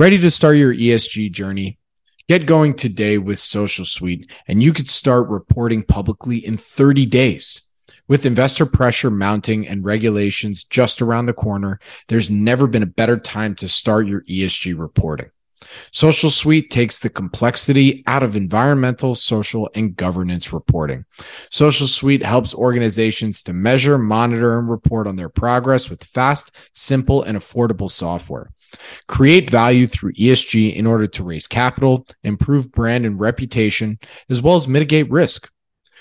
Ready to start your ESG journey? Get going today with Social Suite, and you could start reporting publicly in 30 days. With investor pressure mounting and regulations just around the corner, there's never been a better time to start your ESG reporting. Social Suite takes the complexity out of environmental, social, and governance reporting. Social Suite helps organizations to measure, monitor, and report on their progress with fast, simple, and affordable software. Create value through ESG in order to raise capital, improve brand and reputation, as well as mitigate risk.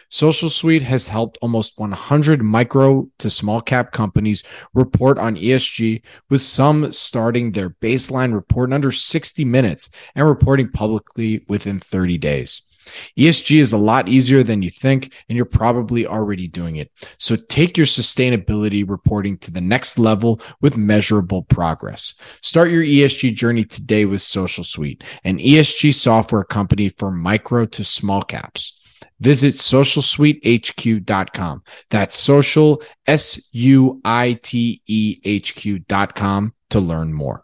Social Suite has helped almost 100 micro to small cap companies report on ESG, with some starting their baseline report in under 60 minutes and reporting publicly within 30 days. ESG is a lot easier than you think, and you're probably already doing it. So take your sustainability reporting to the next level with measurable progress. Start your ESG journey today with Social Suite, an ESG software company for micro to small caps. Visit socialsuitehq.com. That's social, S U I T E H Q.com to learn more.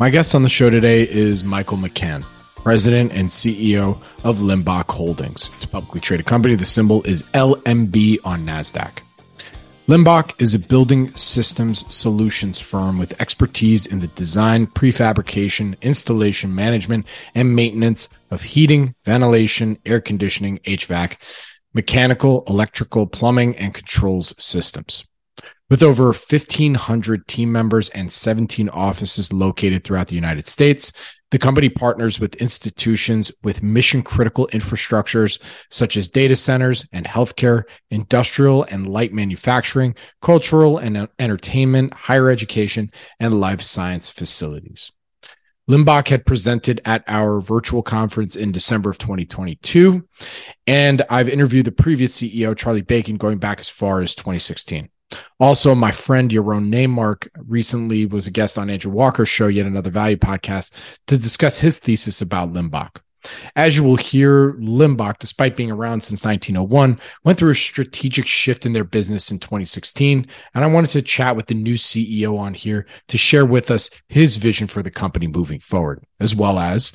My guest on the show today is Michael McCann, President and CEO of Limbach Holdings. It's a publicly traded company. The symbol is LMB on NASDAQ. Limbach is a building systems solutions firm with expertise in the design, prefabrication, installation, management, and maintenance of heating, ventilation, air conditioning, HVAC, mechanical, electrical, plumbing, and controls systems. With over 1,500 team members and 17 offices located throughout the United States, the company partners with institutions with mission critical infrastructures such as data centers and healthcare, industrial and light manufacturing, cultural and entertainment, higher education, and life science facilities. Limbach had presented at our virtual conference in December of 2022. And I've interviewed the previous CEO, Charlie Bacon, going back as far as 2016. Also, my friend Yaron Naymark recently was a guest on Andrew Walker's show, yet another value podcast, to discuss his thesis about Limbach. As you will hear, Limbach, despite being around since 1901, went through a strategic shift in their business in 2016. And I wanted to chat with the new CEO on here to share with us his vision for the company moving forward, as well as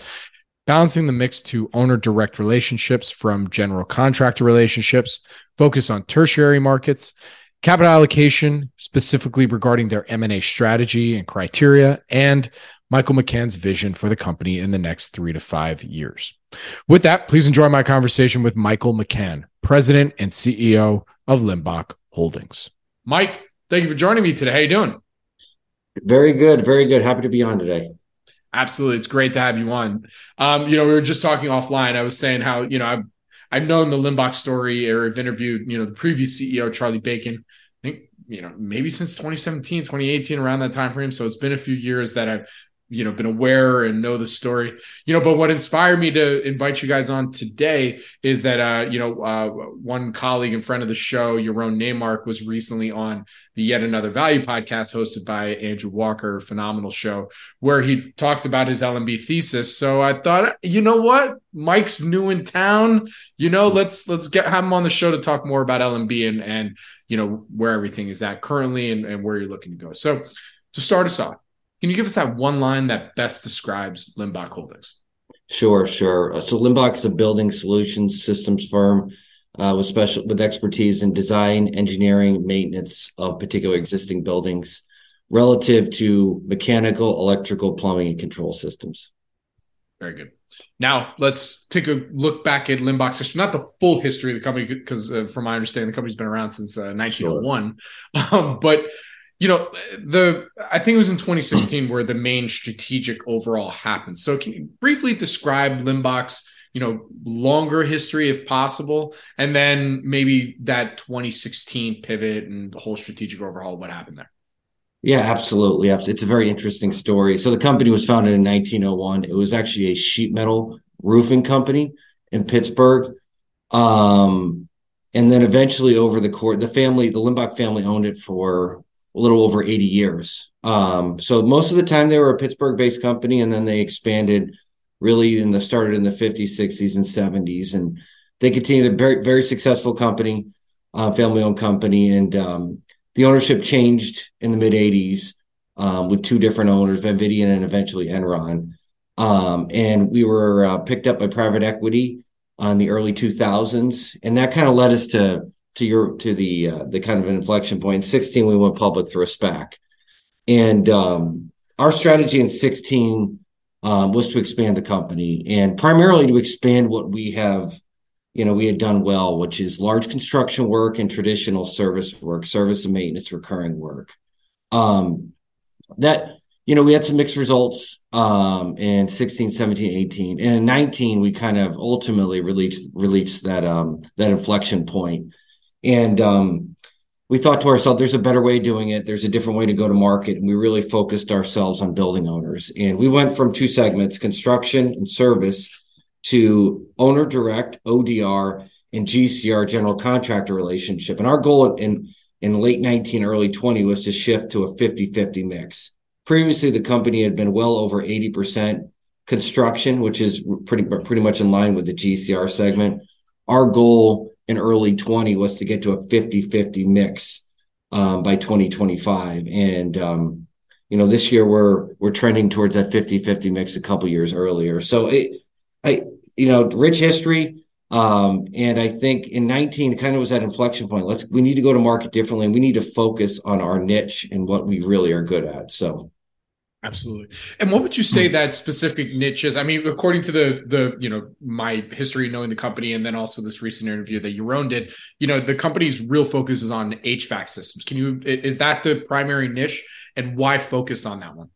balancing the mix to owner direct relationships from general contractor relationships, focus on tertiary markets, capital allocation, specifically regarding their M&A strategy and criteria, and Michael McCann's vision for the company in the next three to five years. With that, please enjoy my conversation with Michael McCann, President and CEO of Limbach Holdings. Mike, thank you for joining me today. How you doing? Very good, very good. Happy to be on today. Absolutely, it's great to have you on. Um, you know, we were just talking offline. I was saying how you know I've I've known the Limbach story or have interviewed, you know, the previous CEO, Charlie Bacon, you know, maybe since 2017, 2018, around that time frame. So it's been a few years that I've you know been aware and know the story. You know but what inspired me to invite you guys on today is that uh you know uh one colleague and friend of the show Yaron Naymark was recently on the yet another value podcast hosted by Andrew Walker phenomenal show where he talked about his LMB thesis. So I thought you know what? Mike's new in town. You know let's let's get have him on the show to talk more about LMB and and you know where everything is at currently and, and where you're looking to go. So to start us off can you give us that one line that best describes Limbach Holdings? Sure, sure. So Limbach is a building solutions systems firm uh, with special with expertise in design, engineering, maintenance of particular existing buildings, relative to mechanical, electrical, plumbing, and control systems. Very good. Now let's take a look back at Limbach's history, not the full history of the company, because uh, from my understanding, the company's been around since uh, 1901. Sure. Um, but you know the i think it was in 2016 where the main strategic overall happened so can you briefly describe limbach's you know longer history if possible and then maybe that 2016 pivot and the whole strategic overhaul what happened there Yeah, absolutely. It's a very interesting story. So the company was founded in 1901. It was actually a sheet metal roofing company in Pittsburgh. Um, and then eventually over the court, the family, the Limbach family owned it for a little over 80 years. Um, so most of the time they were a Pittsburgh based company and then they expanded really in the started in the 50s, 60s, and 70s. And they continued a very, very successful company, uh, family owned company. And um, the ownership changed in the mid 80s um, with two different owners, Venvidian and eventually Enron. Um, and we were uh, picked up by private equity on the early 2000s, and that kind of led us to to your to the uh, the kind of inflection point. In 16, we went public through a SPAC, and um, our strategy in 16 um, was to expand the company and primarily to expand what we have. You know, we had done well, which is large construction work and traditional service work, service and maintenance recurring work. Um, that you know, we had some mixed results um, in 16, 17, 18. And in 19, we kind of ultimately released released that um, that inflection point. And um, we thought to ourselves, there's a better way of doing it. There's a different way to go to market. And we really focused ourselves on building owners. And we went from two segments, construction and service, to owner direct, ODR, and GCR, general contractor relationship. And our goal in, in late 19, early 20 was to shift to a 50 50 mix. Previously, the company had been well over 80% construction, which is pretty pretty much in line with the GCR segment. Our goal in early 20 was to get to a 50-50 mix um, by 2025. And um, you know, this year we're we're trending towards that 50-50 mix a couple years earlier. So it I you know, rich history. Um, and I think in 19 kind of was that inflection point. Let's we need to go to market differently we need to focus on our niche and what we really are good at. So Absolutely. And what would you say hmm. that specific niche is? I mean, according to the the you know my history knowing the company, and then also this recent interview that Yaron did, you know, the company's real focus is on HVAC systems. Can you is that the primary niche, and why focus on that one?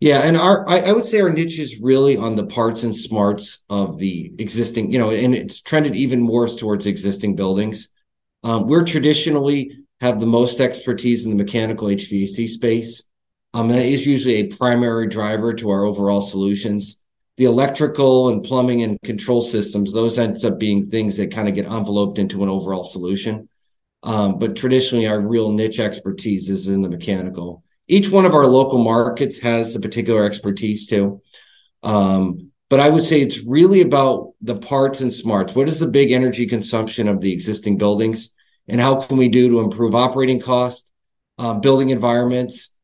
Yeah, and our I, I would say our niche is really on the parts and smarts of the existing, you know, and it's trended even more towards existing buildings. Um, we're traditionally have the most expertise in the mechanical HVAC space. Um, that is usually a primary driver to our overall solutions. The electrical and plumbing and control systems, those ends up being things that kind of get enveloped into an overall solution. Um, but traditionally, our real niche expertise is in the mechanical. Each one of our local markets has a particular expertise too. Um, but I would say it's really about the parts and smarts. What is the big energy consumption of the existing buildings? And how can we do to improve operating costs, uh, building environments,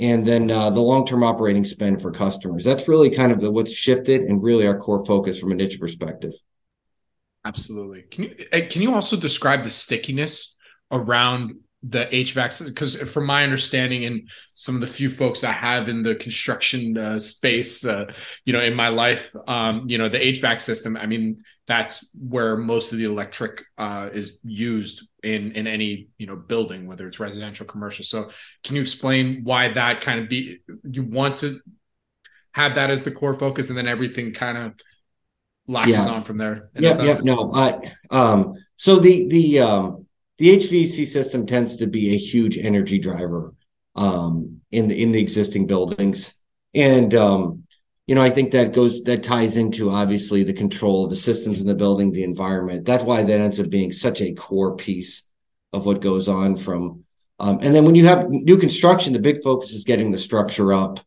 and then uh, the long-term operating spend for customers. That's really kind of the, what's shifted and really our core focus from a niche perspective. Absolutely. Can you eh, can you also describe the stickiness around the HVAC because from my understanding and some of the few folks I have in the construction uh, space, uh, you know, in my life, um, you know, the HVAC system. I mean, that's where most of the electric uh, is used in in any you know building, whether it's residential, commercial. So, can you explain why that kind of be you want to have that as the core focus, and then everything kind of latches yeah. on from there? Yeah, yeah, no, um, so the the um the HVAC system tends to be a huge energy driver um, in the in the existing buildings, and um, you know I think that goes that ties into obviously the control of the systems in the building, the environment. That's why that ends up being such a core piece of what goes on from. Um, and then when you have new construction, the big focus is getting the structure up,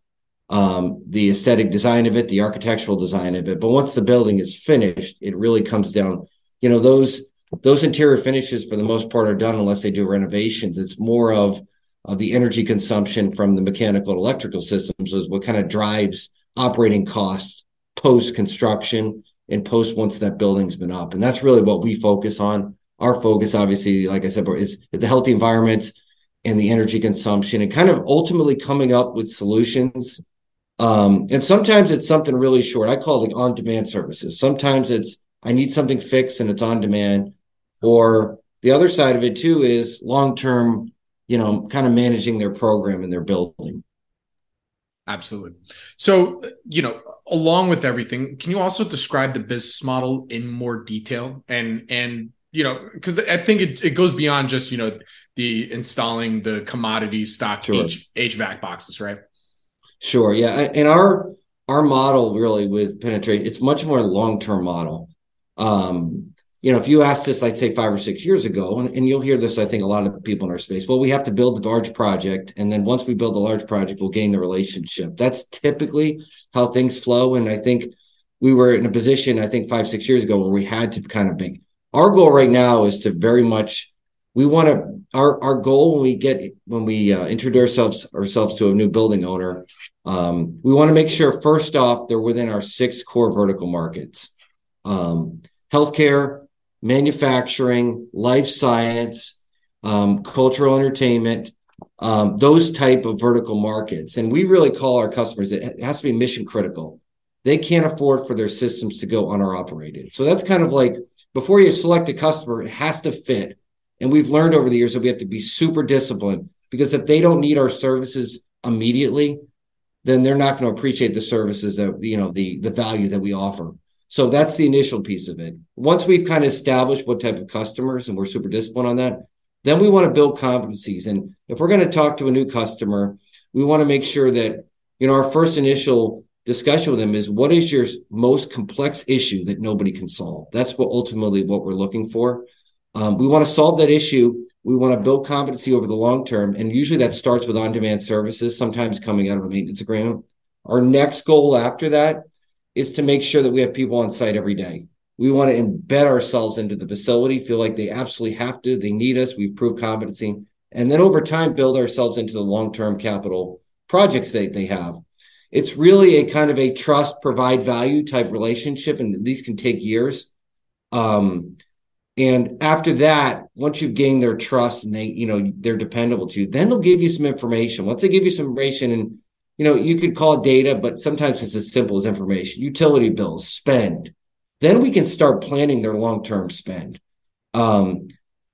um, the aesthetic design of it, the architectural design of it. But once the building is finished, it really comes down. You know those those interior finishes for the most part are done unless they do renovations. It's more of of the energy consumption from the mechanical and electrical systems is what kind of drives operating costs post construction and post once that building's been up. And that's really what we focus on. Our focus, obviously, like I said, is the healthy environments and the energy consumption and kind of ultimately coming up with solutions. Um, and sometimes it's something really short. I call it on demand services. Sometimes it's I need something fixed and it's on demand. Or the other side of it too is long term, you know, kind of managing their program and their building. Absolutely. So, you know, along with everything, can you also describe the business model in more detail and and you know, because I think it, it goes beyond just, you know, the installing the commodity stock sure. H, HVAC boxes, right? Sure. Yeah. And our our model really with penetrate, it's much more long term model. Um, you know, if you asked this, I'd say five or six years ago, and, and, you'll hear this, I think, a lot of people in our space. Well, we have to build the large project, and then once we build the large project, we'll gain the relationship. That's typically how things flow. And I think we were in a position, I think, five six years ago, where we had to kind of make our goal right now is to very much. We want to our our goal when we get when we uh, introduce ourselves ourselves to a new building owner, um, we want to make sure first off they're within our six core vertical markets: um, healthcare, manufacturing, life science, um, cultural entertainment, um, those type of vertical markets. And we really call our customers, it has to be mission critical. They can't afford for their systems to go unoperated. So that's kind of like before you select a customer, it has to fit. And we've learned over the years that we have to be super disciplined because if they don't need our services immediately, then they're not going to appreciate the services that you know the the value that we offer. So that's the initial piece of it. Once we've kind of established what type of customers and we're super disciplined on that, then we want to build competencies. And if we're going to talk to a new customer, we want to make sure that, you know, our first initial discussion with them is what is your most complex issue that nobody can solve? That's what ultimately what we're looking for. Um, we want to solve that issue. We want to build competency over the long term. And usually that starts with on demand services, sometimes coming out of a maintenance agreement. Our next goal after that is to make sure that we have people on site every day. We want to embed ourselves into the facility, feel like they absolutely have to, they need us, we've proved competency, and then over time build ourselves into the long-term capital projects that they have. It's really a kind of a trust, provide value type relationship, and these can take years. Um, and after that, once you've gained their trust and they, you know, they're dependable to you, then they'll give you some information. Once they give you some information and you know, you could call it data, but sometimes it's as simple as information, utility bills, spend. Then we can start planning their long term spend. Um,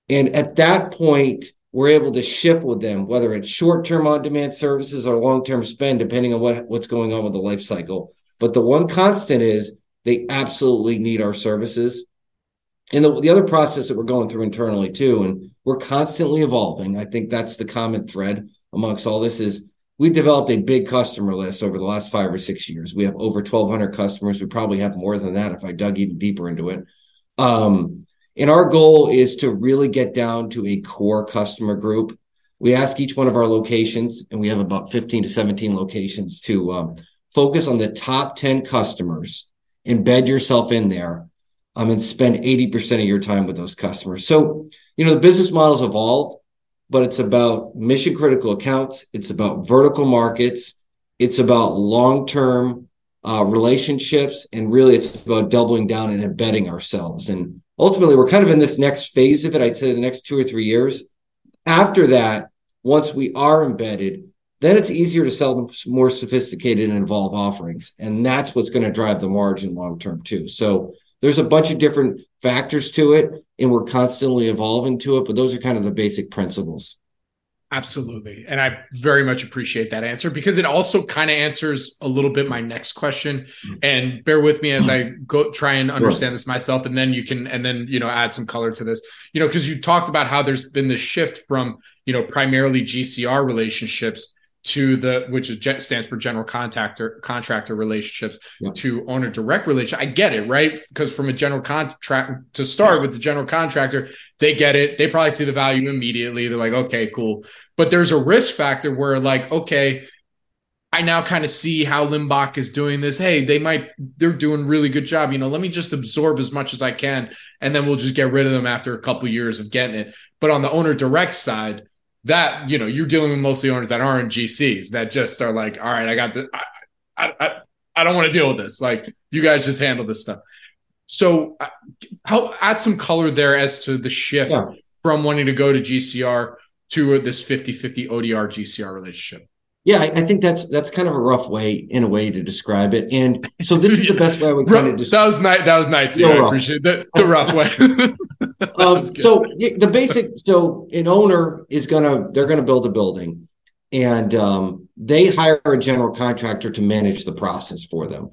and at that point, we're able to shift with them, whether it's short term on demand services or long term spend, depending on what, what's going on with the life cycle. But the one constant is they absolutely need our services. And the, the other process that we're going through internally too, and we're constantly evolving. I think that's the common thread amongst all this is we developed a big customer list over the last five or six years. We have over 1,200 customers. We probably have more than that if I dug even deeper into it. Um, and our goal is to really get down to a core customer group. We ask each one of our locations, and we have about 15 to 17 locations, to um, focus on the top 10 customers, embed yourself in there, um, and spend 80% of your time with those customers. So, you know, the business model's evolved but it's about mission critical accounts. It's about vertical markets. It's about long term uh, relationships. And really, it's about doubling down and embedding ourselves. And ultimately, we're kind of in this next phase of it, I'd say the next two or three years. After that, once we are embedded, then it's easier to sell more sophisticated and involved offerings. And that's what's going to drive the margin long term, too. So, there's a bunch of different factors to it, and we're constantly evolving to it, but those are kind of the basic principles. Absolutely. And I very much appreciate that answer because it also kind of answers a little bit my next question. And bear with me as I go try and understand this myself. And then you can, and then, you know, add some color to this, you know, because you talked about how there's been this shift from, you know, primarily GCR relationships to the which is stands for general contractor contractor relationships yeah. to owner direct relationship. I get it, right? Because from a general contract to start with the general contractor, they get it. They probably see the value immediately. They're like, okay, cool. But there's a risk factor where like, okay, I now kind of see how Limbach is doing this. Hey, they might they're doing really good job. You know, let me just absorb as much as I can, and then we'll just get rid of them after a couple years of getting it. But on the owner direct side, that you know you're dealing with mostly owners that aren't GCs that just are like, all right, I got the, I, I, I, I don't want to deal with this. Like you guys just handle this stuff. So uh, help add some color there as to the shift yeah. from wanting to go to GCR to this 50-50 ODR GCR relationship. Yeah, I, I, think that's that's kind of a rough way in a way to describe it. And so this is the best way I would kind of describe. That was nice. That was nice. Yeah, I appreciate the, the rough way. um, so the basic, so an owner is gonna they're gonna build a building, and um, they hire a general contractor to manage the process for them.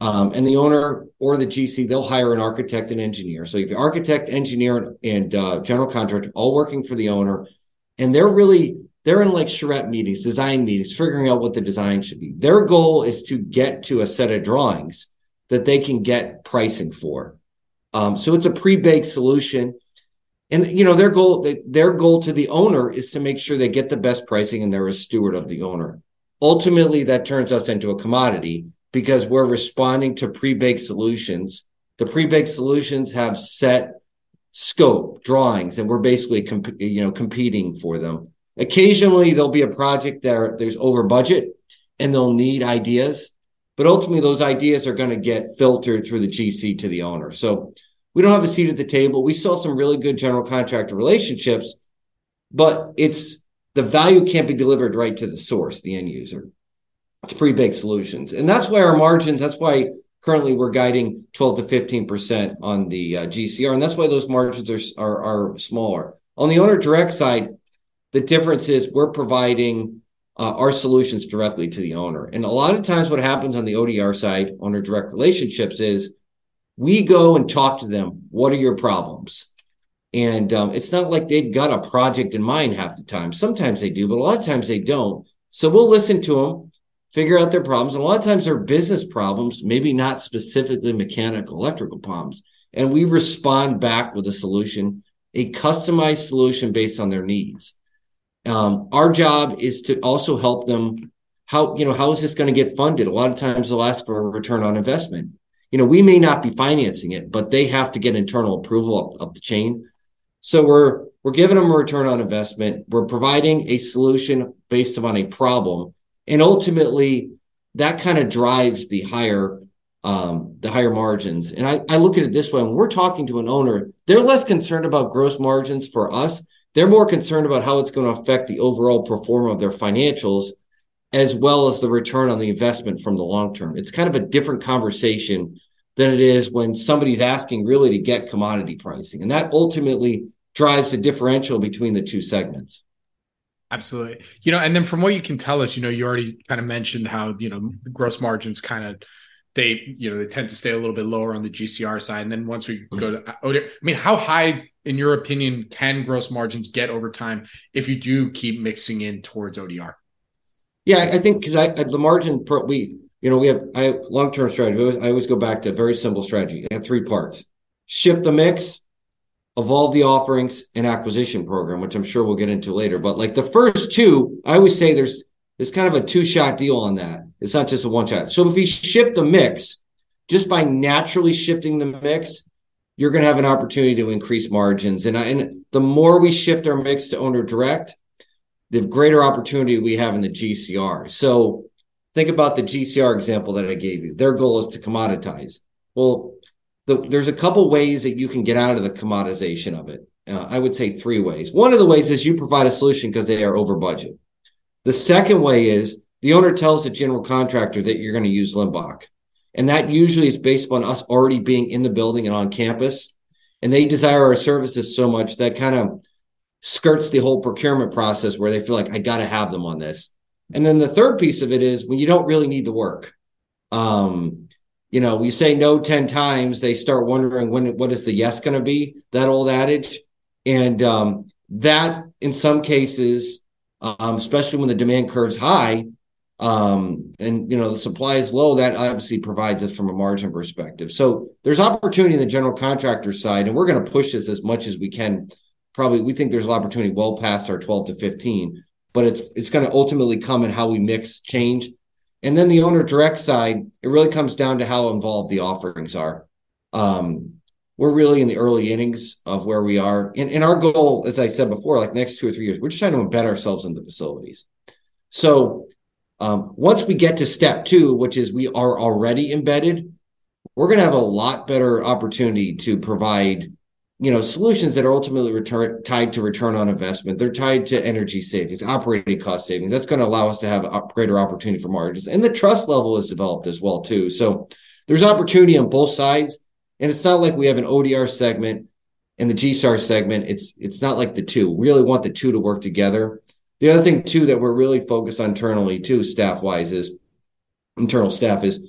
Um, and the owner or the GC, they'll hire an architect and engineer. So if the architect, engineer, and uh, general contractor all working for the owner, and they're really they're in like charrette meetings, design meetings, figuring out what the design should be. Their goal is to get to a set of drawings that they can get pricing for. Um, so it's a pre-baked solution. And you know, their goal, their goal to the owner is to make sure they get the best pricing and they're a steward of the owner. Ultimately, that turns us into a commodity because we're responding to pre-baked solutions. The pre-baked solutions have set scope drawings and we're basically comp- you know competing for them occasionally there'll be a project that there's over budget and they'll need ideas but ultimately those ideas are going to get filtered through the gc to the owner so we don't have a seat at the table we saw some really good general contractor relationships but it's the value can't be delivered right to the source the end user it's pre-baked solutions and that's why our margins that's why currently we're guiding 12 to 15% on the uh, GCR. And that's why those margins are, are, are, smaller. On the owner direct side, the difference is we're providing uh, our solutions directly to the owner. And a lot of times what happens on the ODR side, owner direct relationships is we go and talk to them. What are your problems? And um, it's not like they've got a project in mind half the time. Sometimes they do, but a lot of times they don't. So we'll listen to them figure out their problems. And a lot of times they're business problems, maybe not specifically mechanical, electrical problems. And we respond back with a solution, a customized solution based on their needs. Um, our job is to also help them. How, you know, how is this going to get funded? A lot of times they'll ask for a return on investment. You know, we may not be financing it, but they have to get internal approval up, up the chain. So we're, we're giving them a return on investment. We're providing a solution based upon a problem and ultimately that kind of drives the higher um, the higher margins. And I, I look at it this way: when we're talking to an owner, they're less concerned about gross margins for us. They're more concerned about how it's going to affect the overall performance of their financials, as well as the return on the investment from the long term. It's kind of a different conversation than it is when somebody's asking really to get commodity pricing, and that ultimately drives the differential between the two segments. Absolutely. You know, and then from what you can tell us, you know, you already kind of mentioned how, you know, the gross margins kind of they, you know, they tend to stay a little bit lower on the GCR side. And then once we mm-hmm. go to I mean, how high, in your opinion, can gross margins get over time if you do keep mixing in towards ODR? Yeah, I think because I the margin we you know we have I long term strategy. I always, I always go back to very simple strategy. I have three parts: shift the mix, evolve the offerings and acquisition program, which I'm sure we'll get into later. But like the first two, I always say there's there's kind of a two shot deal on that. It's not just a one shot. So if we shift the mix, just by naturally shifting the mix, you're going to have an opportunity to increase margins. And, I, and the more we shift our mix to owner direct, the greater opportunity we have in the GCR. So think about the GCR example that I gave you. Their goal is to commoditize. Well, the, there's a couple ways that you can get out of the commoditization of it. Uh, I would say three ways. One of the ways is you provide a solution because they are over budget. The second way is the owner tells the general contractor that you're going to use Limbach. And that usually is based on us already being in the building and on campus. And they desire our services so much that kind of skirts the whole procurement process where they feel like I got to have them on this. And then the third piece of it is when you don't really need the work. Um, you know, you say no 10 times, they start wondering when, what is the yes going to be? That old adage. And um, that in some cases, um, especially when the demand curve's high, um, and you know the supply is low, that obviously provides us from a margin perspective. So there's opportunity in the general contractor side, and we're going to push this as much as we can. Probably, we think there's an opportunity well past our 12 to 15, but it's it's going to ultimately come in how we mix change and then the owner direct side, it really comes down to how involved the offerings are. Um, we're really in the early innings of where we are. And, and our goal, as I said before, like next two or three years, we're just trying to embed ourselves in the facilities. So um, once we get to step two, which is we are already embedded, we're going to have a lot better opportunity to provide you know solutions that are ultimately return tied to return on investment. They're tied to energy savings operating cost savings. That's going to allow us to have a greater opportunity for margins. And the trust level is developed as well too. So there's opportunity on both sides. And it's not like we have an odr segment and the GCR segment. It's it's not like the two. We really want the two to work together the other thing too that we're really focused on internally too staff wise is internal staff is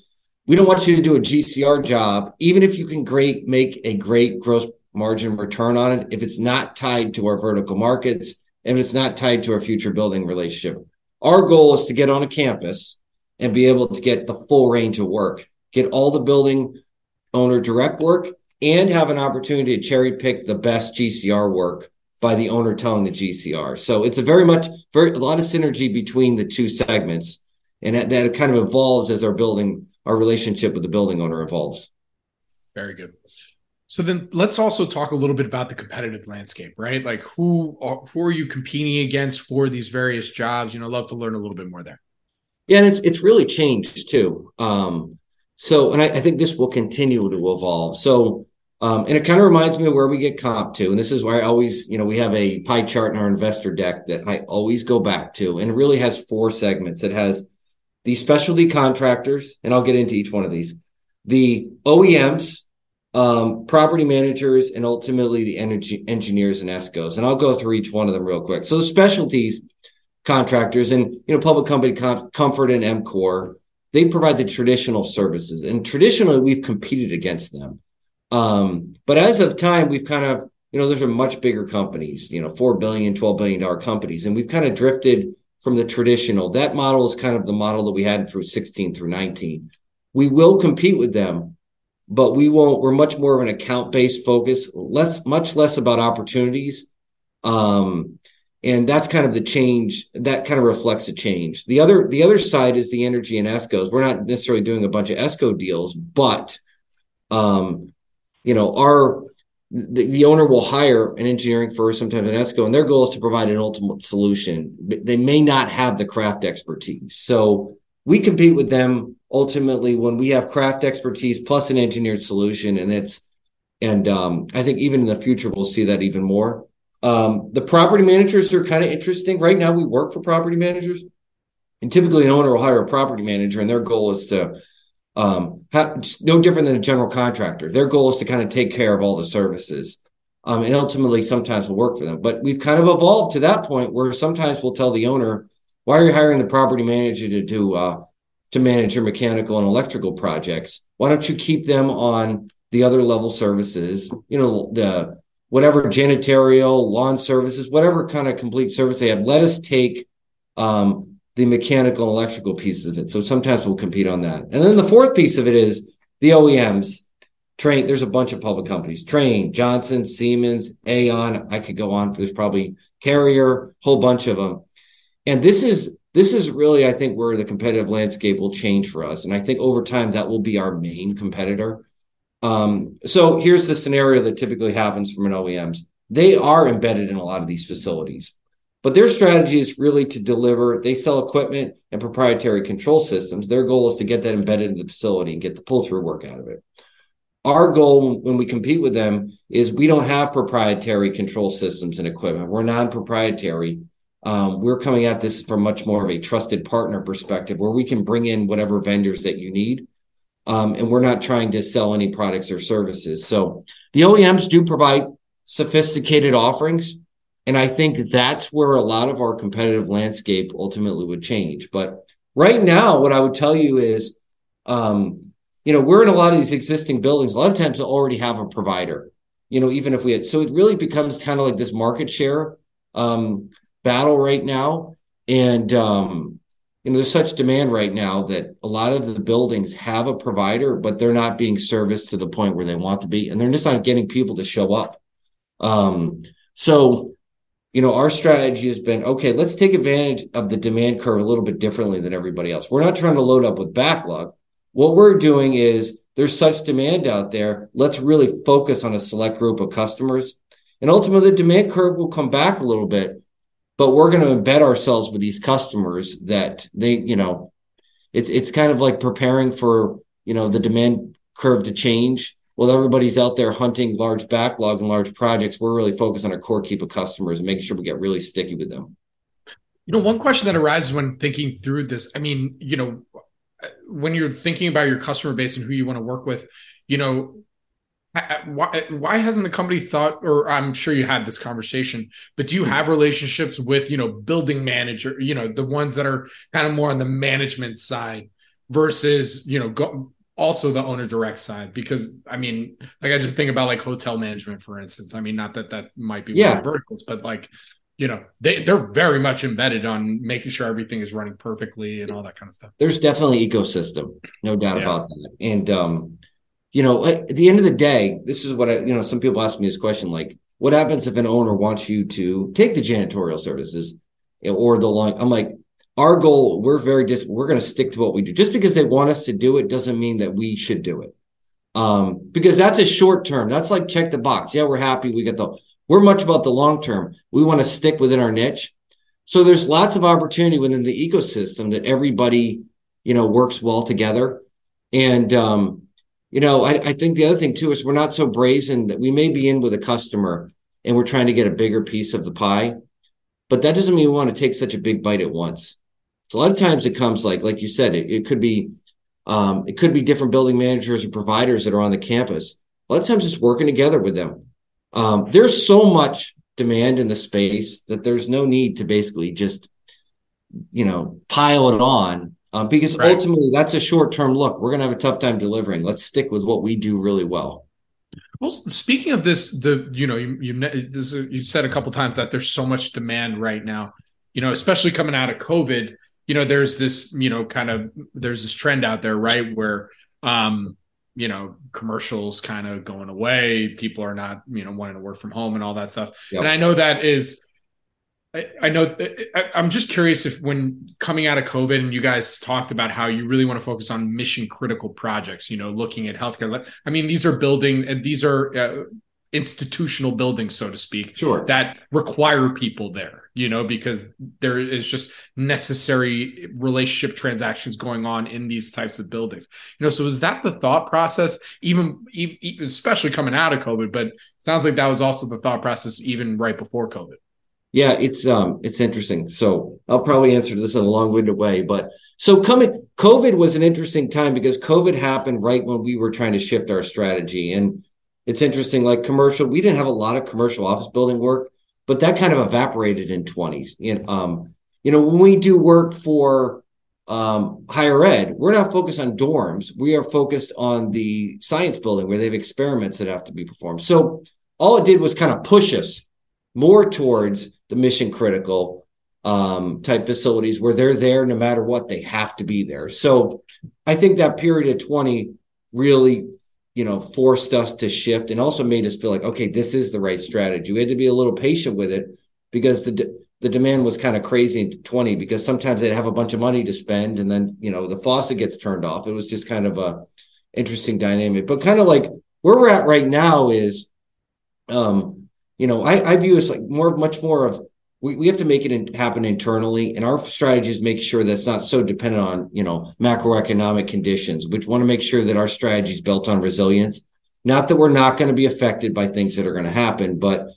we don't want you to do a GCR job even if you can great make a great gross margin return on it if it's not tied to our vertical markets and if it's not tied to our future building relationship. Our goal is to get on a campus and be able to get the full range of work, get all the building owner direct work, and have an opportunity to cherry pick the best GCR work by the owner telling the GCR. So it's a very much very a lot of synergy between the two segments, and that, that kind of evolves as our building our relationship with the building owner evolves. Very good. So then let's also talk a little bit about the competitive landscape, right? Like who are, who are you competing against for these various jobs? You know, I'd love to learn a little bit more there. Yeah, and it's it's really changed too. Um, so, and I, I think this will continue to evolve. So, um, and it kind of reminds me of where we get comp to, and this is why I always, you know, we have a pie chart in our investor deck that I always go back to, and it really has four segments. It has the specialty contractors, and I'll get into each one of these. The OEMs, um, property managers, and ultimately the energy engineers and ESCOs. And I'll go through each one of them real quick. So the specialties contractors and you know public company Com- Comfort and EMCOR, they provide the traditional services, and traditionally we've competed against them. Um, but as of time, we've kind of you know those are much bigger companies, you know, four billion, 12 billion dollar companies, and we've kind of drifted from the traditional. That model is kind of the model that we had through 16 through 19. We will compete with them, but we won't we're much more of an account based focus less much less about opportunities um and that's kind of the change that kind of reflects a change the other the other side is the energy and escos we're not necessarily doing a bunch of esco deals but um you know our the, the owner will hire an engineering firm sometimes an esco and their goal is to provide an ultimate solution. They may not have the craft expertise. So we compete with them ultimately when we have craft expertise plus an engineered solution and it's and um, i think even in the future we'll see that even more. Um, the property managers are kind of interesting. Right now we work for property managers and typically an owner will hire a property manager and their goal is to um, no different than a general contractor their goal is to kind of take care of all the services um, and ultimately sometimes will work for them but we've kind of evolved to that point where sometimes we'll tell the owner why are you hiring the property manager to do uh, to manage your mechanical and electrical projects. Why don't you keep them on the other level services? You know, the whatever janitorial, lawn services, whatever kind of complete service they have. Let us take um, the mechanical and electrical pieces of it. So sometimes we'll compete on that. And then the fourth piece of it is the OEMs. Trane, there's a bunch of public companies. Trane, Johnson, Siemens, Aon. I could go on. There's probably Carrier, whole bunch of them. And this is this is really, I think, where the competitive landscape will change for us. And I think over time that will be our main competitor. Um, so here's the scenario that typically happens from an OEMs. They are embedded in a lot of these facilities, but their strategy is really to deliver. They sell equipment and proprietary control systems. Their goal is to get that embedded in the facility and get the pull through work out of it. Our goal when we compete with them is we don't have proprietary control systems and equipment. We're non proprietary um, we're coming at this from much more of a trusted partner perspective where we can bring in whatever vendors that you need. Um, and we're not trying to sell any products or services. So the OEMs do provide sophisticated offerings. And I think that's where a lot of our competitive landscape ultimately would change. But right now, what I would tell you is, um, you know, we're in a lot of these existing buildings. A lot of times they already have a provider, you know, even if we had, so it really becomes kind of like this market share. Um, battle right now. And, um, you know, there's such demand right now that a lot of the buildings have a provider, but they're not being serviced to the point where they want to be. And they're just not getting people to show up. Um, so, you know, our strategy has been okay, let's take advantage of the demand curve a little bit differently than everybody else. We're not trying to load up with backlog. What we're doing is there's such demand out there. Let's really focus on a select group of customers. And ultimately, the demand curve will come back a little bit but we're going to embed ourselves with these customers that they, you know, it's it's kind of like preparing for you know the demand curve to change. Well, everybody's out there hunting large backlog and large projects. We're really focused on our core keep of customers and making sure we get really sticky with them. You know, one question that arises when thinking through this, I mean, you know, when you're thinking about your customer base and who you want to work with, you know, why why hasn't the company thought or i'm sure you had this conversation but do you mm-hmm. have relationships with you know building manager you know the ones that are kind of more on the management side versus you know go, also the owner direct side because i mean like i just think about like hotel management for instance. I mean not that that might be yeah. verticals but like you know they they're very much embedded on making sure everything is running perfectly and all that kind of stuff. There's definitely ecosystem no doubt yeah. about that. And um you know at the end of the day this is what i you know some people ask me this question like what happens if an owner wants you to take the janitorial services or the long i'm like our goal we're very dis we're going to stick to what we do just because they want us to do it doesn't mean that we should do it um because that's a short term that's like check the box yeah we're happy we get the we're much about the long term. We want to stick within our niche. So there's lots of opportunity within the ecosystem that everybody, you know, works well together. And, um, you know, I, I think the other thing too is we're not so brazen that we may be in with a customer and we're trying to get a bigger piece of the pie, but that doesn't mean we want to take such a big bite at once. So a lot of times it comes like, like you said, it, it could be, um, it could be different building managers or providers that are on the campus. A lot of times it's working together with them um, there's so much demand in the space that there's no need to basically just, you know, pile it on um, because right. ultimately that's a short term look. We're going to have a tough time delivering. Let's stick with what we do really well. Well, speaking of this, the you know you you this, you said a couple times that there's so much demand right now. You know, especially coming out of COVID. You know, there's this you know kind of there's this trend out there, right, where um you know commercials kind of going away people are not you know wanting to work from home and all that stuff yep. and i know that is I, I know I, i'm just curious if when coming out of covid and you guys talked about how you really want to focus on mission critical projects you know looking at healthcare i mean these are building and these are uh, institutional buildings, so to speak, sure. that require people there, you know, because there is just necessary relationship transactions going on in these types of buildings. You know, so is that the thought process, even, even especially coming out of COVID, but sounds like that was also the thought process even right before COVID. Yeah, it's um it's interesting. So I'll probably answer this in a long-winded way, but so coming COVID was an interesting time because COVID happened right when we were trying to shift our strategy. And it's interesting, like commercial, we didn't have a lot of commercial office building work, but that kind of evaporated in 20s. And, um, you know, when we do work for um, higher ed, we're not focused on dorms. We are focused on the science building where they have experiments that have to be performed. So all it did was kind of push us more towards the mission critical um, type facilities where they're there no matter what, they have to be there. So I think that period of 20 really you know, forced us to shift and also made us feel like, okay, this is the right strategy. We had to be a little patient with it because the de- the demand was kind of crazy in 20 because sometimes they'd have a bunch of money to spend and then, you know, the faucet gets turned off. It was just kind of a interesting dynamic. But kind of like where we're at right now is um, you know, I, I view us like more much more of we, we have to make it happen internally and our strategy is make sure that's not so dependent on you know macroeconomic conditions. Which want to make sure that our strategy is built on resilience. Not that we're not going to be affected by things that are going to happen but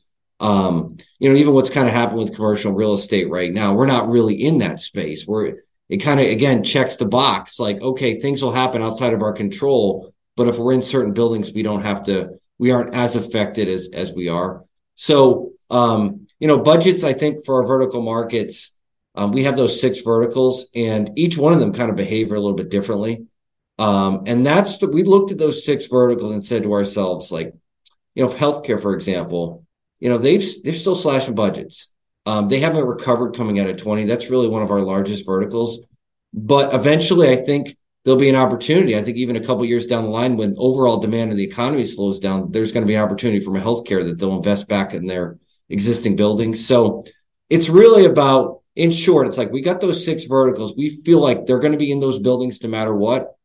um you know even what's kind of happened with commercial real estate right now we're not really in that space. Where it kind of again checks the box like okay things will happen outside of our control but if we're in certain buildings we don't have to we aren't as affected as as we are. So um you know, budgets, I think for our vertical markets, um, we have those six verticals and each one of them kind of behave a little bit differently. Um, and that's the, we looked at those six verticals and said to ourselves, like, you know, healthcare, for example, you know, they've, they're still slashing budgets. Um, they haven't recovered coming out of 20. That's really one of our largest verticals. But eventually, I think there'll be an opportunity. I think even a couple years down the line, when overall demand in the economy slows down, there's going to be opportunity from healthcare that they'll invest back in their existing buildings. So it's really about, in short, it's like we got those six verticals. We feel like they're going to be in those buildings no matter what.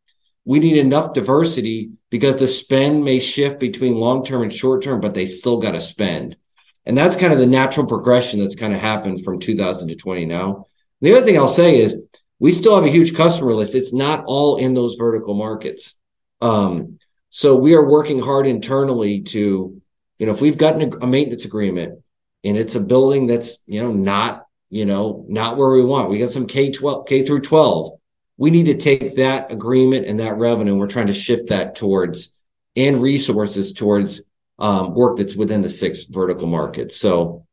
We need enough diversity because the spend may shift between long term and short term, but they still got to spend. And that's kind of the natural progression that's kind of happened from 2000 to 20 now. The other thing I'll say is we still have a huge customer list. It's not all in those vertical markets. Um, so we are working hard internally to, you know, if we've gotten a, a maintenance agreement and it's a building that's you know not you know not where we want. We got some k12 k through 12 we need to take that agreement and that revenue and we're trying to shift that towards and resources towards um, work that's within the six vertical markets. So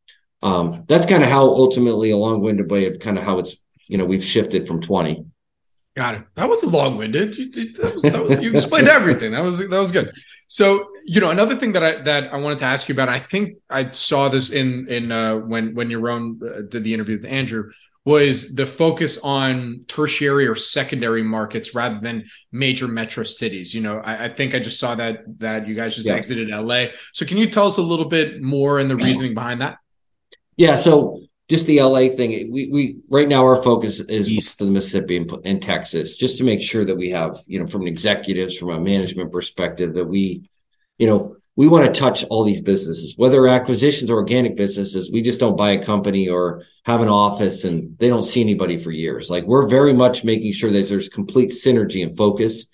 um, that's kind of how ultimately a long-winded way of kind of how it's you know we've shifted from 20 got it. That was long-winded. You, that was, that was, you explained everything. That was that was good. So you know another thing that I that I wanted to ask you about. I think I saw this in in uh, when when Yaron uh, did the interview with Andrew was the focus on tertiary or secondary markets rather than major metro cities. You know, I, I think I just saw that that you guys just yeah. exited LA. So can you tell us a little bit more and the reasoning behind that? Yeah. So just the LA thing. We we right now our focus is east of the Mississippi and, and Texas, just to make sure that we have you know from an executives from a management perspective that we, you know, we want to touch all these businesses, whether acquisitions or organic businesses. We just don't buy a company or have an office and they don't see anybody for years. Like we're very much making sure that there's complete synergy and focus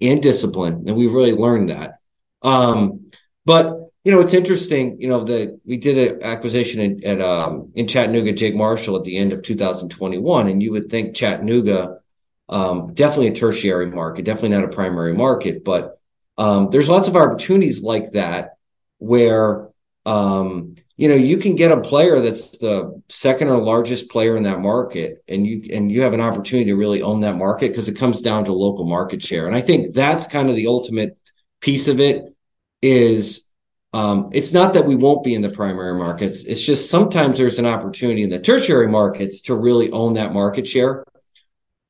and discipline, and we've really learned that. Um, but you know, it's interesting. You know, that we did an acquisition in, at um, in Chattanooga, Jake Marshall, at the end of 2021, and you would think Chattanooga, um, definitely a tertiary market, definitely not a primary market, but um, there's lots of opportunities like that where um, you know you can get a player that's the second or largest player in that market, and you and you have an opportunity to really own that market because it comes down to local market share, and I think that's kind of the ultimate piece of it. Is um, it's not that we won't be in the primary markets. It's just sometimes there's an opportunity in the tertiary markets to really own that market share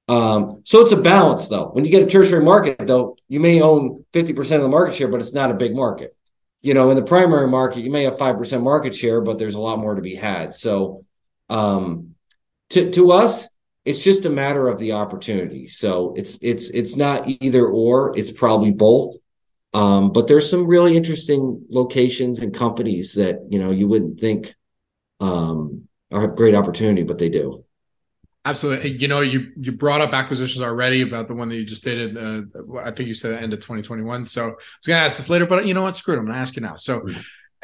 um, so it's a balance though. When you get a tertiary market, though, you may own 50% of the market share, but it's not a big market. You know, in the primary market, you may have 5% market share, but there's a lot more to be had. So um, to, to us, it's just a matter of the opportunity. So it's it's it's not either or, it's probably both. Um, but there's some really interesting locations and companies that you know you wouldn't think um, are have great opportunity, but they do. Absolutely. You know, you you brought up acquisitions already about the one that you just did. Uh, I think you said the end of 2021. So I was going to ask this later, but you know what? Screw it. I'm going to ask you now. So,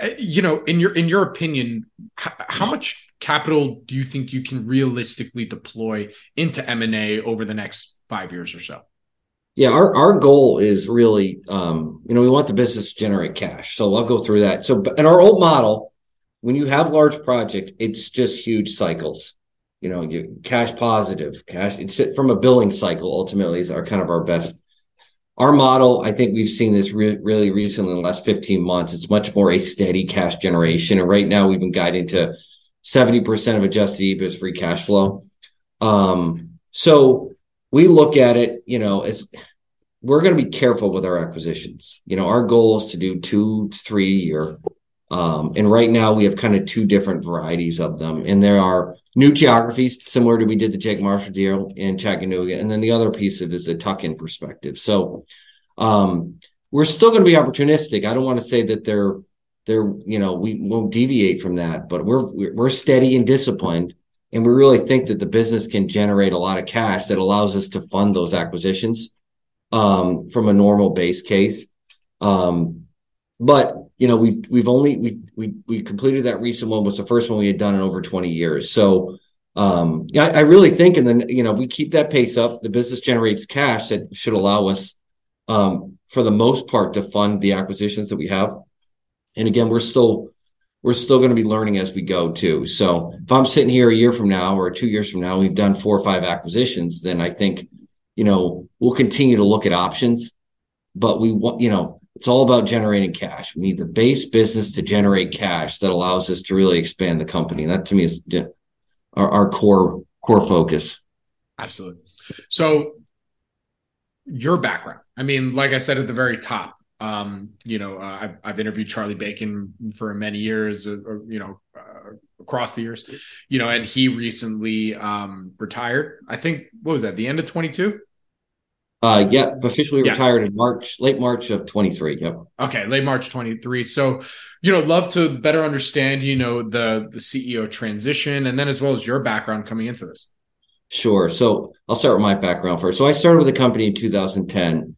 uh, you know, in your in your opinion, h- how much capital do you think you can realistically deploy into M and A over the next five years or so? Yeah, our, our goal is really, um, you know, we want the business to generate cash. So I'll go through that. So in our old model, when you have large projects, it's just huge cycles you know, you cash positive, cash it's from a billing cycle ultimately is our kind of our best. Our model, I think we've seen this re- really recently in the last 15 months. It's much more a steady cash generation. And right now we've been guiding to 70% of adjusted EBITDA is free cash flow. Um, so we look at it, you know, as we're going to be careful with our acquisitions. You know, our goal is to do two, three a year. Um, and right now we have kind of two different varieties of them. And there are new geographies, similar to we did the Jake Marshall deal in Chattanooga. And then the other piece of is a tuck-in perspective. So um, we're still going to be opportunistic. I don't want to say that they're they're you know we won't deviate from that, but we're we're steady and disciplined, and we really think that the business can generate a lot of cash that allows us to fund those acquisitions um, from a normal base case. Um, but you know we've we've only we we we completed that recent one was the first one we had done in over 20 years. So um yeah I, I really think and then you know we keep that pace up. The business generates cash that should allow us um for the most part to fund the acquisitions that we have. And again we're still we're still going to be learning as we go too. So if i'm sitting here a year from now or two years from now we've done four or five acquisitions then i think you know we'll continue to look at options. But we want you know it's all about generating cash. We need the base business to generate cash that allows us to really expand the company. That to me is our, our core core focus. Absolutely. So your background. I mean, like I said at the very top, um, you know, uh, I've, I've, interviewed Charlie Bacon for many years, uh, or, you know, uh, across the years, you know, and he recently um, retired. I think what was that? The end of twenty two. Uh, yeah, officially yeah. retired in March, late March of 23. Yep. Okay, late March 23. So, you know, love to better understand, you know, the the CEO transition, and then as well as your background coming into this. Sure. So I'll start with my background first. So I started with the company in 2010,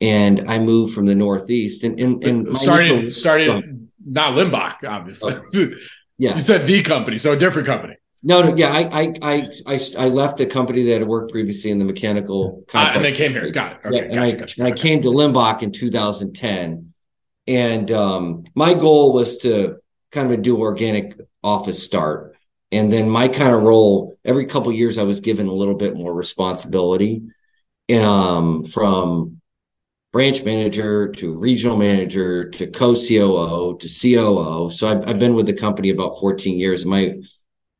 and I moved from the Northeast. And, and, and started initial, started not Limbach, obviously. Okay. Yeah, you said the company, so a different company. No, no, yeah, I, I, I, I, I left a company that had worked previously in the mechanical. Uh, and they came here. Got it. Okay, yeah, and I, gotcha, and I came to Limbach in 2010, and um, my goal was to kind of do organic office start, and then my kind of role every couple years I was given a little bit more responsibility, um, from branch manager to regional manager to co-COO to COO. So I've, I've been with the company about 14 years. My,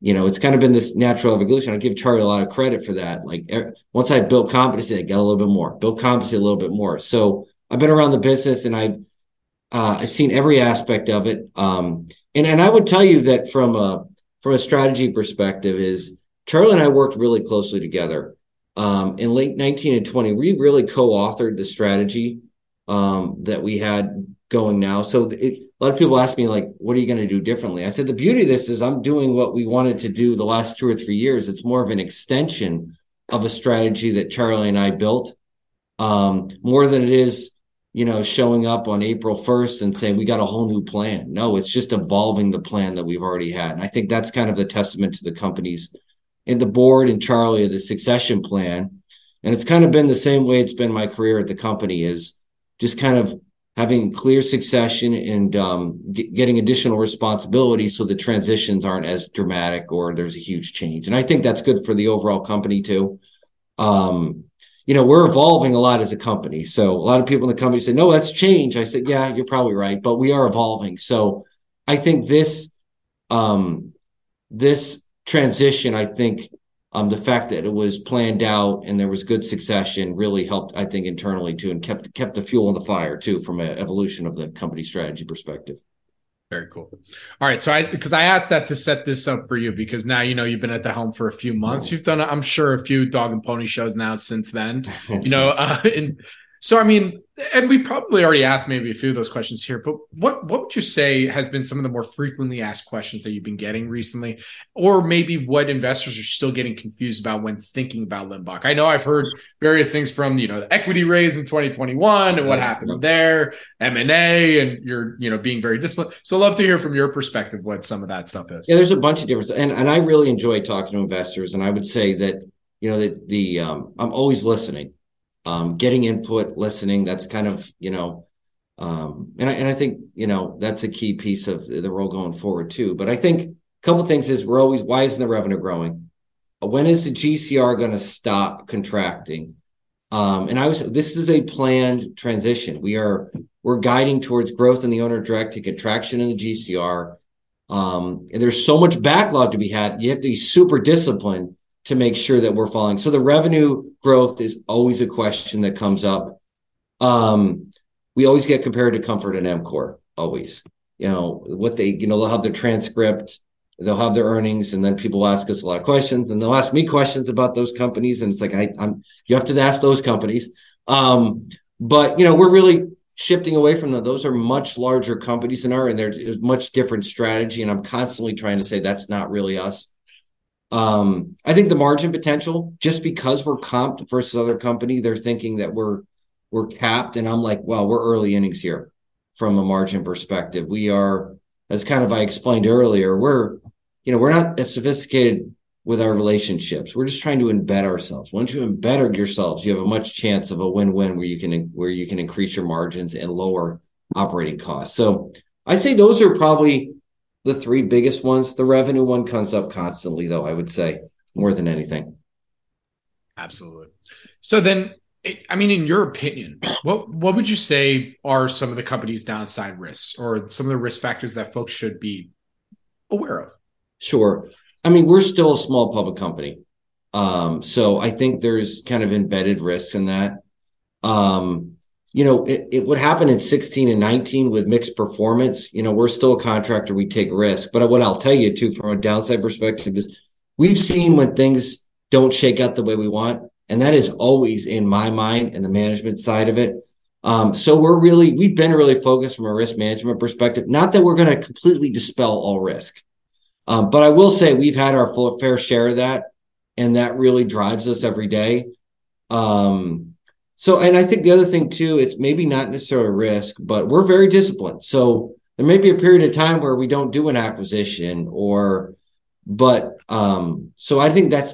you know, it's kind of been this natural evolution. I give Charlie a lot of credit for that. Like er, once I built competency, I got a little bit more, built competency a little bit more. So I've been around the business and I've, uh, I've seen every aspect of it. Um, and, and I would tell you that from a, from a strategy perspective is Charlie and I worked really closely together um, in late 19 and 20, we really co-authored the strategy um, that we had going now. So it, a lot of people ask me like, what are you going to do differently? I said, the beauty of this is I'm doing what we wanted to do the last two or three years. It's more of an extension of a strategy that Charlie and I built um, more than it is, you know, showing up on April 1st and saying we got a whole new plan. No, it's just evolving the plan that we've already had. And I think that's kind of the testament to the companies and the board and Charlie of the succession plan. And it's kind of been the same way it's been my career at the company is just kind of having clear succession and um, getting additional responsibility so the transitions aren't as dramatic or there's a huge change. And I think that's good for the overall company too. Um, you know, we're evolving a lot as a company. So a lot of people in the company say, no, that's change. I said, yeah, you're probably right, but we are evolving. So I think this, um, this transition, I think um, the fact that it was planned out and there was good succession really helped, I think, internally too, and kept kept the fuel in the fire too from an evolution of the company strategy perspective. Very cool. All right, so I because I asked that to set this up for you because now you know you've been at the helm for a few months. You've done, I'm sure, a few dog and pony shows now since then. You know, uh, and so I mean, and we probably already asked maybe a few of those questions here, but what what would you say has been some of the more frequently asked questions that you've been getting recently, or maybe what investors are still getting confused about when thinking about Limbach? I know I've heard various things from you know the equity raise in 2021 and what happened there, M and A, and you're you know being very disciplined. So I'd love to hear from your perspective what some of that stuff is. Yeah, there's a bunch of different, and and I really enjoy talking to investors, and I would say that you know that the um, I'm always listening um, getting input, listening. That's kind of you know, um, and I, and I think you know that's a key piece of the role going forward too. But I think a couple things is we're always why isn't the revenue growing? When is the GCR going to stop contracting? Um, and I was this is a planned transition. We are we're guiding towards growth in the owner direct to contraction in the GCR. Um, and there's so much backlog to be had. You have to be super disciplined to make sure that we're following. So the revenue growth is always a question that comes up. Um, we always get compared to Comfort and EMCOR, always. You know, what they, you know, they'll have their transcript, they'll have their earnings, and then people ask us a lot of questions, and they'll ask me questions about those companies. And it's like, I, I'm, you have to ask those companies. Um, but, you know, we're really shifting away from them. Those are much larger companies than our, and there's much different strategy. And I'm constantly trying to say that's not really us. Um, I think the margin potential, just because we're comped versus other company, they're thinking that we're we're capped, and I'm like, well, we're early innings here from a margin perspective. We are, as kind of I explained earlier, we're you know we're not as sophisticated with our relationships. We're just trying to embed ourselves. Once you embed yourselves, you have a much chance of a win-win where you can where you can increase your margins and lower operating costs. So I say those are probably the three biggest ones. The revenue one comes up constantly, though, I would say, more than anything. Absolutely. So then, I mean, in your opinion, what what would you say are some of the company's downside risks or some of the risk factors that folks should be aware of? Sure. I mean, we're still a small public company. Um, so I think there's kind of embedded risks in that. Um, you know, it, it would happen in 16 and 19 with mixed performance. You know, we're still a contractor, we take risk. But what I'll tell you too, from a downside perspective, is we've seen when things don't shake out the way we want. And that is always in my mind and the management side of it. Um, so we're really, we've been really focused from a risk management perspective. Not that we're going to completely dispel all risk. Um, but I will say we've had our full fair share of that. And that really drives us every day. Um, so, and I think the other thing too, it's maybe not necessarily a risk, but we're very disciplined. So there may be a period of time where we don't do an acquisition or, but, um, so I think that's,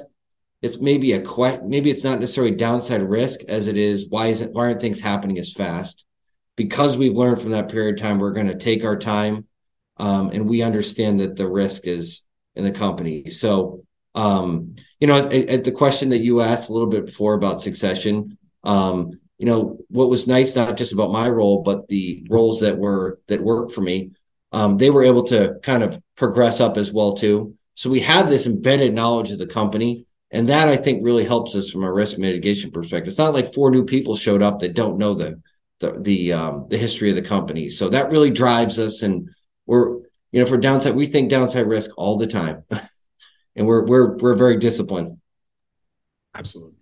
it's maybe a que- maybe it's not necessarily downside risk as it is why isn't why aren't things happening as fast because we've learned from that period of time we're going to take our time um, and we understand that the risk is in the company so um, you know at, at the question that you asked a little bit before about succession um, you know, what was nice not just about my role, but the roles that were that worked for me, um, they were able to kind of progress up as well too. So we have this embedded knowledge of the company, and that I think really helps us from a risk mitigation perspective. It's not like four new people showed up that don't know the the the um, the history of the company. So that really drives us, and we're you know for downside we think downside risk all the time, and we're we're we're very disciplined. Absolutely.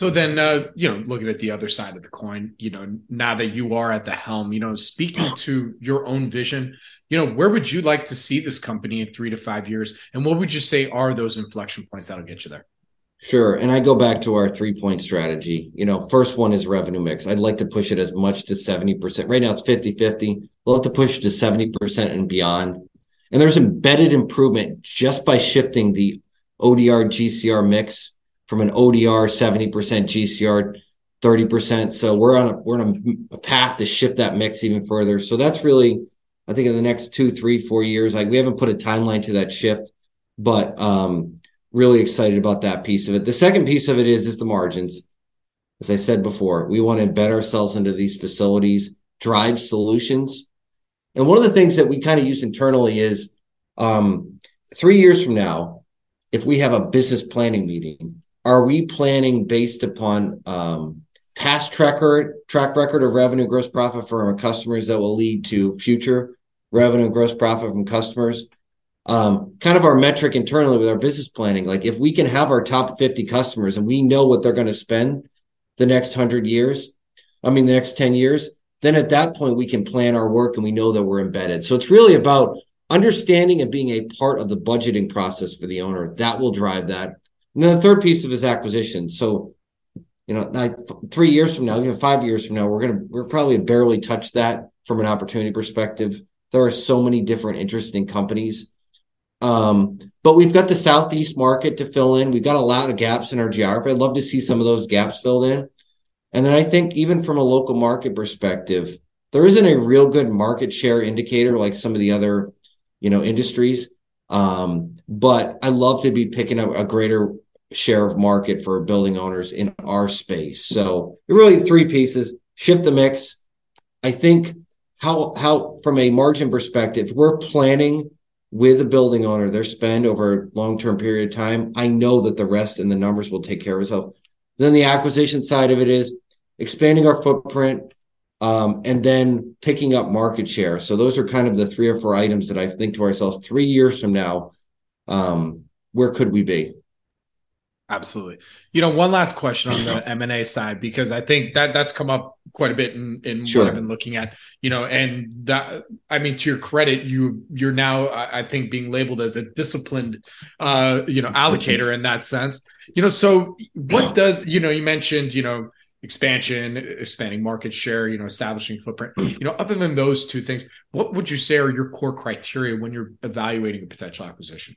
So then, uh, you know, looking at the other side of the coin, you know, now that you are at the helm, you know, speaking to your own vision, you know, where would you like to see this company in three to five years? And what would you say are those inflection points that'll get you there? Sure. And I go back to our three point strategy. You know, first one is revenue mix. I'd like to push it as much to 70%. Right now it's 50 50. We'll have to push it to 70% and beyond. And there's embedded improvement just by shifting the ODR GCR mix from an ODR 70% GCR 30%. So we're on a we're on a path to shift that mix even further. So that's really, I think in the next two, three, four years, like we haven't put a timeline to that shift, but um really excited about that piece of it. The second piece of it is is the margins. As I said before, we want to embed ourselves into these facilities, drive solutions. And one of the things that we kind of use internally is um, three years from now, if we have a business planning meeting, are we planning based upon um, past track record, track record of revenue gross profit from our customers that will lead to future revenue gross profit from customers? Um, kind of our metric internally with our business planning. Like if we can have our top 50 customers and we know what they're going to spend the next 100 years, I mean, the next 10 years, then at that point we can plan our work and we know that we're embedded. So it's really about understanding and being a part of the budgeting process for the owner. That will drive that. And then the third piece of his acquisition. So, you know, like three years from now, even five years from now, we're gonna we're probably barely touch that from an opportunity perspective. There are so many different interesting companies. Um, but we've got the southeast market to fill in. We've got a lot of gaps in our geography. I'd love to see some of those gaps filled in. And then I think even from a local market perspective, there isn't a real good market share indicator like some of the other, you know, industries. Um, but I love to be picking up a greater share of market for building owners in our space. So really three pieces, shift the mix. I think how how from a margin perspective, we're planning with a building owner, their spend over a long-term period of time. I know that the rest and the numbers will take care of itself. Then the acquisition side of it is expanding our footprint, um, and then picking up market share. So those are kind of the three or four items that I think to ourselves three years from now, um, where could we be? Absolutely. You know, one last question on the M and A side because I think that that's come up quite a bit in, in sure. what I've been looking at. You know, and that I mean, to your credit, you you're now I think being labeled as a disciplined, uh, you know, allocator in that sense. You know, so what does you know? You mentioned you know expansion, expanding market share, you know, establishing footprint. You know, other than those two things, what would you say are your core criteria when you're evaluating a potential acquisition?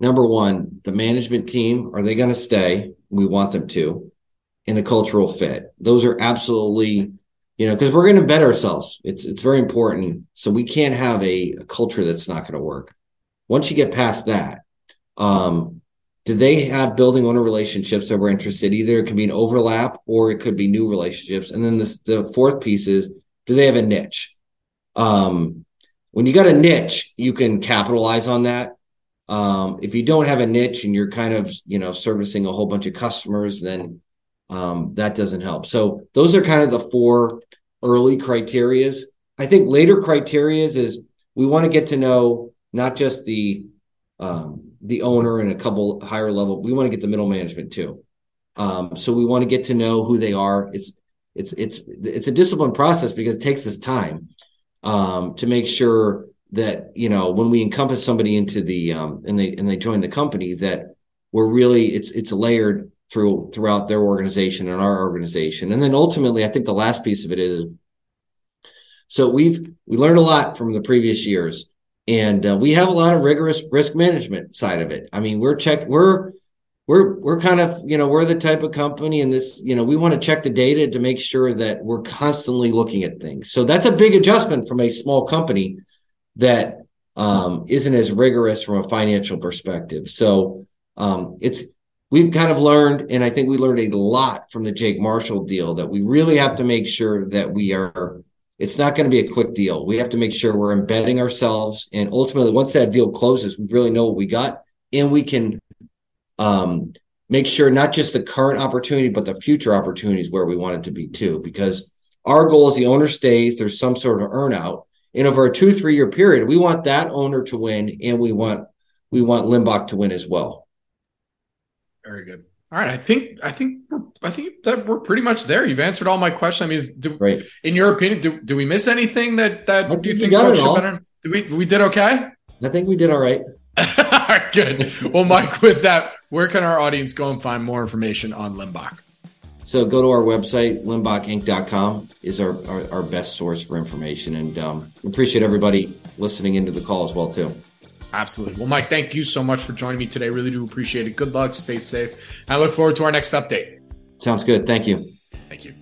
Number one, the management team, are they going to stay? We want them to. And the cultural fit. Those are absolutely, you know, because we're going to bet ourselves. It's it's very important. So we can't have a, a culture that's not going to work. Once you get past that, um, do they have building owner relationships that we're interested? Either it could be an overlap or it could be new relationships. And then the, the fourth piece is do they have a niche? Um, when you got a niche, you can capitalize on that. Um, if you don't have a niche and you're kind of, you know, servicing a whole bunch of customers, then um, that doesn't help. So those are kind of the four early criterias. I think later criterias is we want to get to know not just the um, the owner and a couple higher level. We want to get the middle management too. Um, so we want to get to know who they are. It's it's it's it's a disciplined process because it takes us time um, to make sure that you know when we encompass somebody into the um, and they and they join the company that we're really it's it's layered through throughout their organization and our organization. And then ultimately, I think the last piece of it is so we've we learned a lot from the previous years and uh, we have a lot of rigorous risk management side of it. I mean, we're check we're we're we're kind of you know we're the type of company and this you know we want to check the data to make sure that we're constantly looking at things. So that's a big adjustment from a small company that um, not as rigorous from a financial perspective. So um, it's we've kind of learned, and I think we learned a lot from the Jake Marshall deal that we really have to make sure that we are. It's not going to be a quick deal. We have to make sure we're embedding ourselves, and ultimately, once that deal closes, we really know what we got, and we can um, make sure not just the current opportunity, but the future opportunities where we want it to be too. Because our goal is the owner stays. There's some sort of earnout, and over a two three year period, we want that owner to win, and we want we want Limbach to win as well. Very good. All right, I think I think I think that we're pretty much there. You've answered all my questions. I mean, is, do, right. in your opinion, do, do we miss anything that that do you we think got it should better? Did we we did okay? I think we did all right. all right, good. Well, Mike, with that, where can our audience go and find more information on Limbach? So go to our website, limbachinc.com is our, our, our best source for information. And um, appreciate everybody listening into the call as well, too. Absolutely. Well, Mike, thank you so much for joining me today. Really do appreciate it. Good luck. Stay safe. I look forward to our next update. Sounds good. Thank you. Thank you.